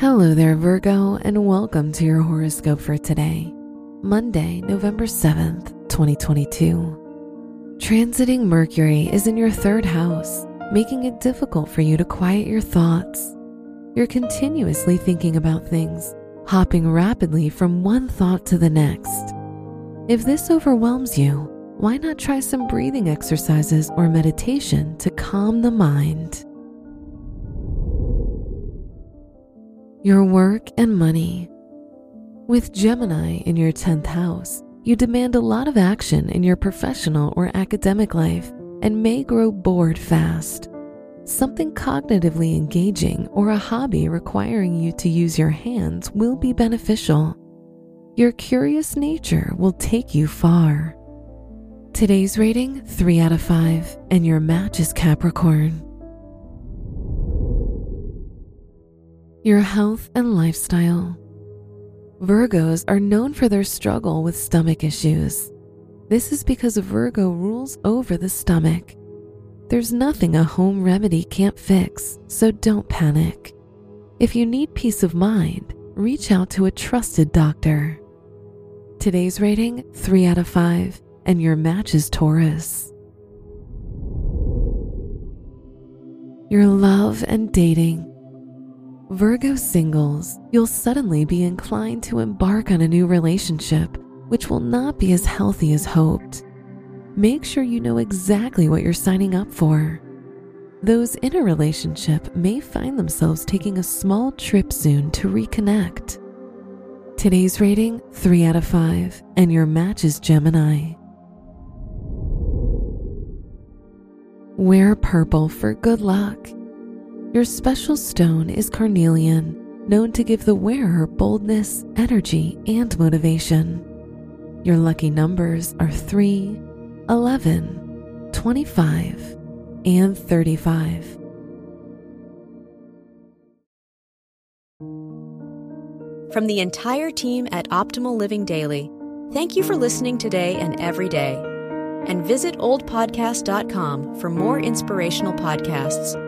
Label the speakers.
Speaker 1: Hello there, Virgo, and welcome to your horoscope for today, Monday, November 7th, 2022. Transiting Mercury is in your third house, making it difficult for you to quiet your thoughts. You're continuously thinking about things, hopping rapidly from one thought to the next. If this overwhelms you, why not try some breathing exercises or meditation to calm the mind? Your work and money. With Gemini in your 10th house, you demand a lot of action in your professional or academic life and may grow bored fast. Something cognitively engaging or a hobby requiring you to use your hands will be beneficial. Your curious nature will take you far. Today's rating 3 out of 5, and your match is Capricorn. Your health and lifestyle. Virgos are known for their struggle with stomach issues. This is because Virgo rules over the stomach. There's nothing a home remedy can't fix, so don't panic. If you need peace of mind, reach out to a trusted doctor. Today's rating 3 out of 5, and your match is Taurus. Your love and dating. Virgo singles, you'll suddenly be inclined to embark on a new relationship, which will not be as healthy as hoped. Make sure you know exactly what you're signing up for. Those in a relationship may find themselves taking a small trip soon to reconnect. Today's rating 3 out of 5, and your match is Gemini. Wear purple for good luck. Your special stone is carnelian, known to give the wearer boldness, energy, and motivation. Your lucky numbers are 3, 11, 25, and 35.
Speaker 2: From the entire team at Optimal Living Daily, thank you for listening today and every day. And visit oldpodcast.com for more inspirational podcasts.